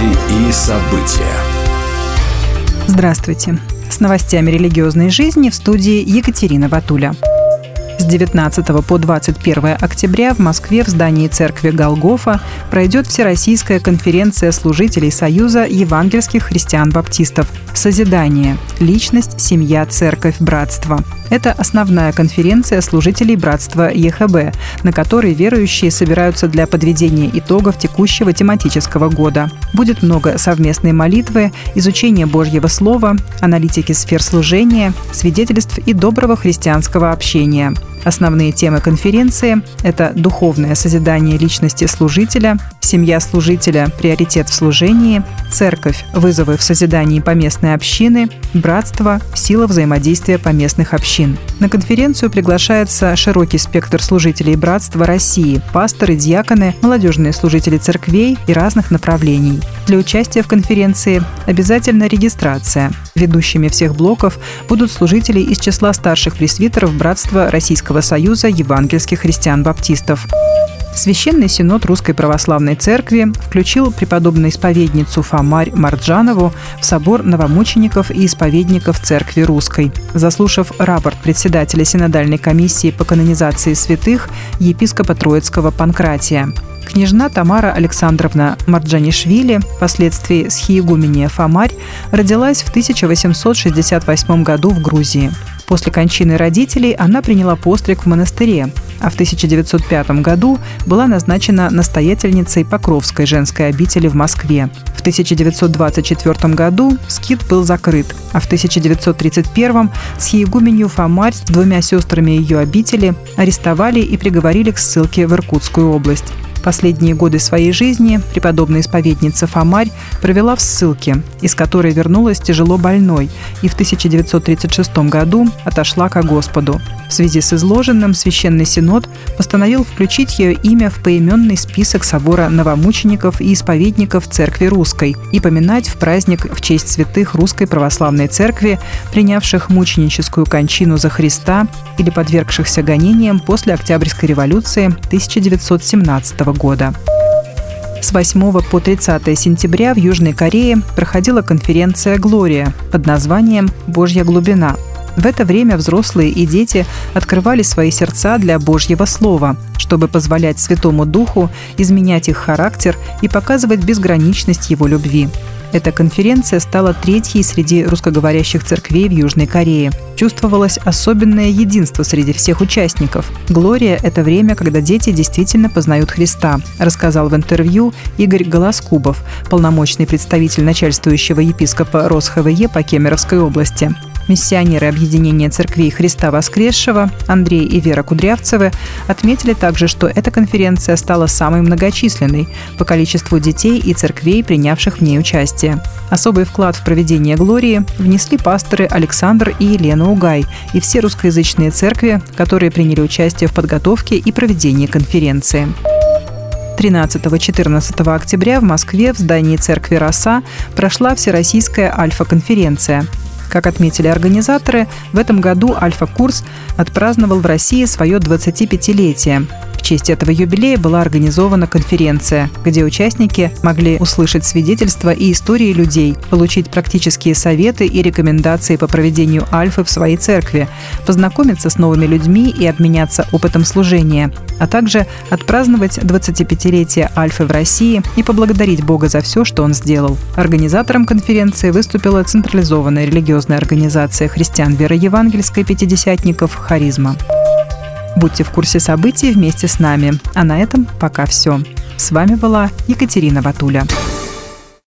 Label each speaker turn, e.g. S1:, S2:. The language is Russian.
S1: Новости и события.
S2: Здравствуйте. С новостями религиозной жизни в студии Екатерина Ватуля. С 19 по 21 октября в Москве в здании церкви Голгофа пройдет Всероссийская конференция служителей Союза евангельских христиан-баптистов «Созидание. Личность, семья, церковь, братство». Это основная конференция служителей братства ЕХБ, на которой верующие собираются для подведения итогов текущего тематического года. Будет много совместной молитвы, изучения Божьего Слова, аналитики сфер служения, свидетельств и доброго христианского общения – Основные темы конференции – это духовное созидание личности служителя, семья служителя, приоритет в служении, церковь, вызовы в созидании поместной общины, братство, сила взаимодействия поместных общин. На конференцию приглашается широкий спектр служителей братства России, пасторы, диаконы, молодежные служители церквей и разных направлений. Для участия в конференции обязательно регистрация. Ведущими всех блоков будут служители из числа старших пресвитеров Братства Российского Союза евангельских христиан-баптистов. Священный Синод Русской Православной Церкви включил преподобную исповедницу Фомарь Марджанову в собор новомучеников и исповедников Церкви Русской. Заслушав рапорт председателя Синодальной комиссии по канонизации святых епископа Троицкого Панкратия. Княжна Тамара Александровна Марджанишвили, впоследствии схиегумения Фомарь, родилась в 1868 году в Грузии. После кончины родителей она приняла постриг в монастыре, а в 1905 году была назначена настоятельницей Покровской женской обители в Москве. В 1924 году скит был закрыт, а в 1931 схиегуменью Фомарь с двумя сестрами ее обители арестовали и приговорили к ссылке в Иркутскую область. Последние годы своей жизни преподобная исповедница Фомарь провела в ссылке, из которой вернулась тяжело больной и в 1936 году отошла ко Господу. В связи с изложенным Священный Синод постановил включить ее имя в поименный список собора новомучеников и исповедников Церкви Русской и поминать в праздник в честь святых Русской Православной Церкви, принявших мученическую кончину за Христа или подвергшихся гонениям после Октябрьской революции 1917 года. С 8 по 30 сентября в Южной Корее проходила конференция «Глория» под названием «Божья глубина», в это время взрослые и дети открывали свои сердца для Божьего Слова, чтобы позволять Святому Духу изменять их характер и показывать безграничность Его любви. Эта конференция стала третьей среди русскоговорящих церквей в Южной Корее. Чувствовалось особенное единство среди всех участников. Глория – это время, когда дети действительно познают Христа, рассказал в интервью Игорь Голоскубов, полномочный представитель начальствующего епископа РосХВЕ по Кемеровской области. Миссионеры Объединения Церквей Христа Воскресшего Андрей и Вера Кудрявцевы отметили также, что эта конференция стала самой многочисленной по количеству детей и церквей, принявших в ней участие. Особый вклад в проведение Глории внесли пасторы Александр и Елена Угай и все русскоязычные церкви, которые приняли участие в подготовке и проведении конференции. 13-14 октября в Москве в здании церкви «Роса» прошла Всероссийская альфа-конференция. Как отметили организаторы, в этом году Альфа-курс отпраздновал в России свое 25-летие. В честь этого юбилея была организована конференция, где участники могли услышать свидетельства и истории людей, получить практические советы и рекомендации по проведению альфы в своей церкви, познакомиться с новыми людьми и обменяться опытом служения, а также отпраздновать 25-летие альфы в России и поблагодарить Бога за все, что он сделал. Организатором конференции выступила централизованная религиозная организация христиан веры евангельской пятидесятников «Харизма». Будьте в курсе событий вместе с нами. А на этом пока все. С вами была Екатерина Ватуля.